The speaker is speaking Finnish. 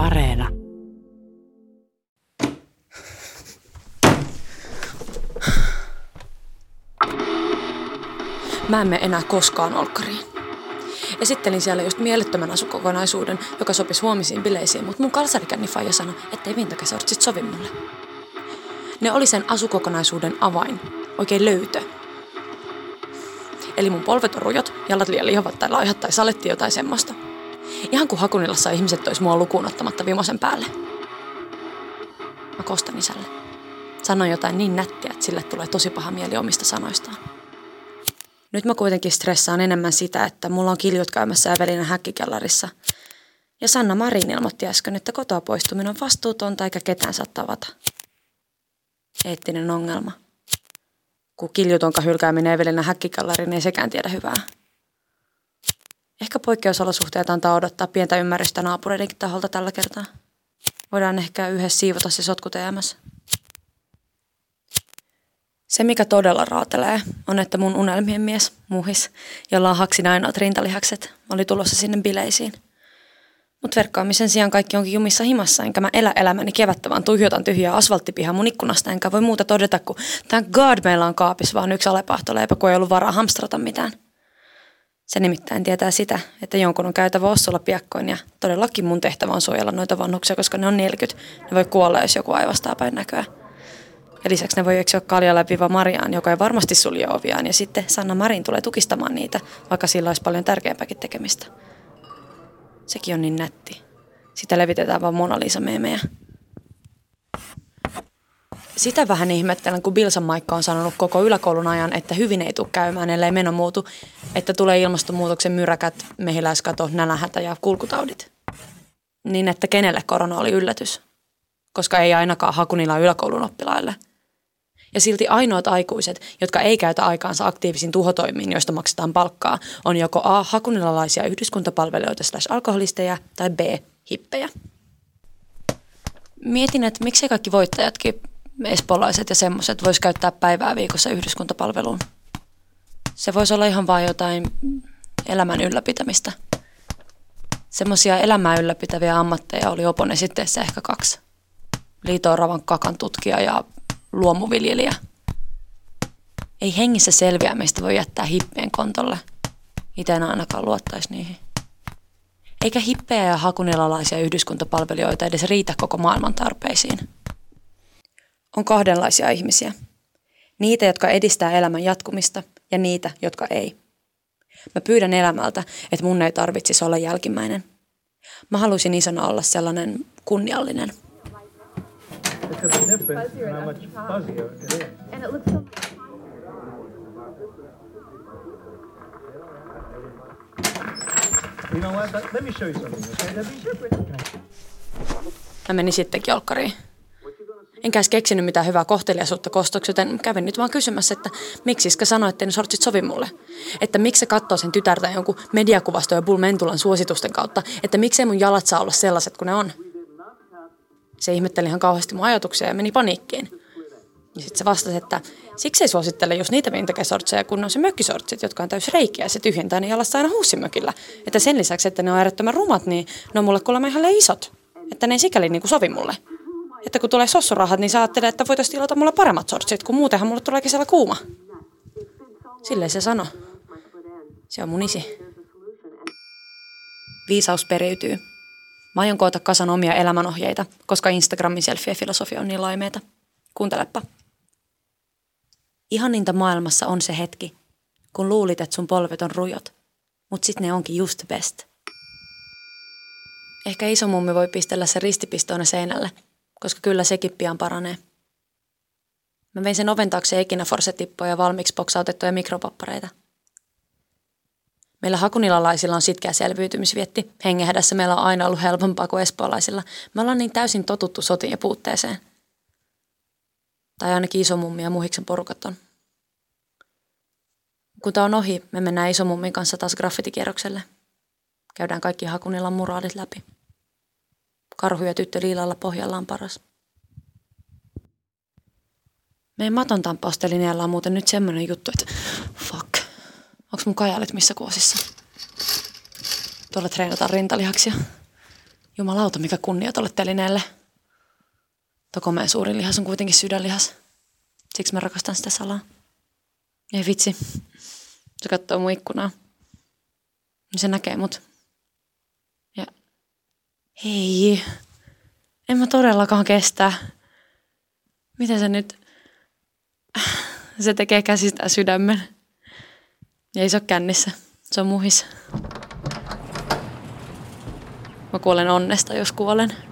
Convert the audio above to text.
Areena. Mä en enää koskaan olkkariin. Esittelin siellä just mielettömän asukokonaisuuden, joka sopisi huomisiin bileisiin, mutta mun kalsarikännifaija sanoi, ettei vintakesortsit sovi mulle. Ne oli sen asukokonaisuuden avain, oikein löytö. Eli mun polvet on rujot, jalat liian lihavat tai laihat tai saletti jotain semmoista. Ihan kuin Hakunilassa ihmiset tois mua lukuun ottamatta vimosen päälle. Mä kostan isälle. Sanoin jotain niin nättiä, että sille tulee tosi paha mieli omista sanoistaan. Nyt mä kuitenkin stressaan enemmän sitä, että mulla on kiljut käymässä Evelina häkkikellarissa. Ja Sanna Marin ilmoitti äsken, että kotoa poistuminen on vastuutonta eikä ketään saa tavata. Eettinen ongelma. Kun kiljutonka hylkääminen Evelina häkkikellariin ei sekään tiedä hyvää. Ehkä poikkeusolosuhteet antaa odottaa pientä ymmärrystä naapureidenkin taholta tällä kertaa. Voidaan ehkä yhdessä siivota se sotku teemässä. Se, mikä todella raatelee, on, että mun unelmien mies, muhis, jolla on haksin ainoat rintalihakset, oli tulossa sinne bileisiin. Mutta verkkaamisen sijaan kaikki onkin jumissa himassa, enkä mä elä elämäni kevättä, vaan tuijotan tyhjää asfalttipihaa mun ikkunasta, enkä voi muuta todeta, kun tän God meillä on kaapissa vaan yksi alepahtoleipä, kun ei ollut varaa hamstrata mitään. Se nimittäin tietää sitä, että jonkun on käytävä Ossolla piakkoin ja todellakin mun tehtävä on suojella noita vanhuksia, koska ne on 40. Ne voi kuolla, jos joku aivastaa päin näköä. Ja lisäksi ne voi eksyä kalja läpi Mariaan, joka ei varmasti sulje oviaan. Ja sitten Sanna Marin tulee tukistamaan niitä, vaikka sillä olisi paljon tärkeämpääkin tekemistä. Sekin on niin nätti. Sitä levitetään vaan Mona Lisa-meemejä. Sitä vähän ihmettelen, kun Bilsan Maikka on sanonut koko yläkoulun ajan, että hyvin ei tule käymään, ellei meno muutu, että tulee ilmastonmuutoksen myräkät, mehiläiskato, nänähätä ja kulkutaudit. Niin, että kenelle korona oli yllätys? Koska ei ainakaan Hakunilla yläkoulun oppilaille – ja silti ainoat aikuiset, jotka ei käytä aikaansa aktiivisiin tuhotoimiin, joista maksetaan palkkaa, on joko A. hakunilalaisia yhdyskuntapalvelijoita slash alkoholisteja tai B. hippejä. Mietin, että miksei kaikki voittajatkin, espolaiset ja semmoiset, vois käyttää päivää viikossa yhdyskuntapalveluun. Se voisi olla ihan vain jotain elämän ylläpitämistä. Semmoisia elämää ylläpitäviä ammatteja oli Opon esitteessä ehkä kaksi. Liito-oravan kakan tutkija ja luomuviljelijä. Ei hengissä selviämistä voi jättää hippien kontolle. Itse en ainakaan luottaisi niihin. Eikä hippejä ja hakunilalaisia yhdyskuntapalvelijoita edes riitä koko maailman tarpeisiin. On kahdenlaisia ihmisiä. Niitä, jotka edistää elämän jatkumista ja niitä, jotka ei. Mä pyydän elämältä, että mun ei tarvitsisi olla jälkimmäinen. Mä haluaisin isona olla sellainen kunniallinen? Mä menin sittenkin olkkariin. Enkä edes keksinyt mitään hyvää kohteliaisuutta kostoksi, joten kävin nyt vaan kysymässä, että miksi Iska sanoi, että ne sortsit sovi mulle. Että miksi se katsoo sen tytärtä jonkun mediakuvasto ja Bull suositusten kautta, että miksei mun jalat saa olla sellaiset kuin ne on. Se ihmetteli ihan kauheasti mun ajatuksia ja meni paniikkiin. Ja sitten se vastasi, että siksi ei suosittele just niitä vintakesortseja, kun on se mökkisortsit, jotka on täys reikiä ja se tyhjentää ne jalassa aina huussimökillä. Että sen lisäksi, että ne on äärettömän rumat, niin ne on mulle kuulemma ihan isot. Että ne ei sikäli niin kuin sovi mulle. Että kun tulee sossurahat, niin sä ajattelee, että voitaisiin tilata mulle paremmat sortsit, kun muutenhan mulle tulee kesällä kuuma. Silleen se sano. Se on mun isi. Viisaus periytyy. Mä aion koota kasan omia elämänohjeita, koska Instagramin selfie-filosofia on niin laimeeta. Kuuntelepa. Ihaninta maailmassa on se hetki, kun luulit, että sun polvet on rujot, mutta sitten ne onkin just best. Ehkä iso mummi voi pistellä se ristipistoona seinälle, koska kyllä sekin pian paranee. Mä vein sen oven taakse ekinä forsetippoja ja valmiiksi boksautettuja mikropappareita – Meillä hakunilalaisilla on sitkeä selviytymisvietti. Hengehädässä meillä on aina ollut helpompaa kuin espoolaisilla. Me ollaan niin täysin totuttu sotiin ja puutteeseen. Tai ainakin isomummi ja muhiksen porukat on. Kun tämä on ohi, me mennään isomummin kanssa taas graffitikierrokselle. Käydään kaikki Hakunilan muraalit läpi. Karhu ja tyttö liilalla pohjalla on paras. Meidän maton tamppaustelineella on muuten nyt semmoinen juttu, että fuck. Onko mun kajalit missä kuosissa? Tuolla treenataan rintalihaksia. Jumalauta, mikä kunnia tolle telineelle. Tuo suurin lihas on kuitenkin sydänlihas. Siksi mä rakastan sitä salaa. Ei vitsi. Se katsoo mun ikkunaa. Se näkee mut. Hei, en mä todellakaan kestä. Mitä se nyt... Se tekee käsistä sydämen. Ei se ole kännissä. Se on muhis. Mä kuolen onnesta, jos kuolen.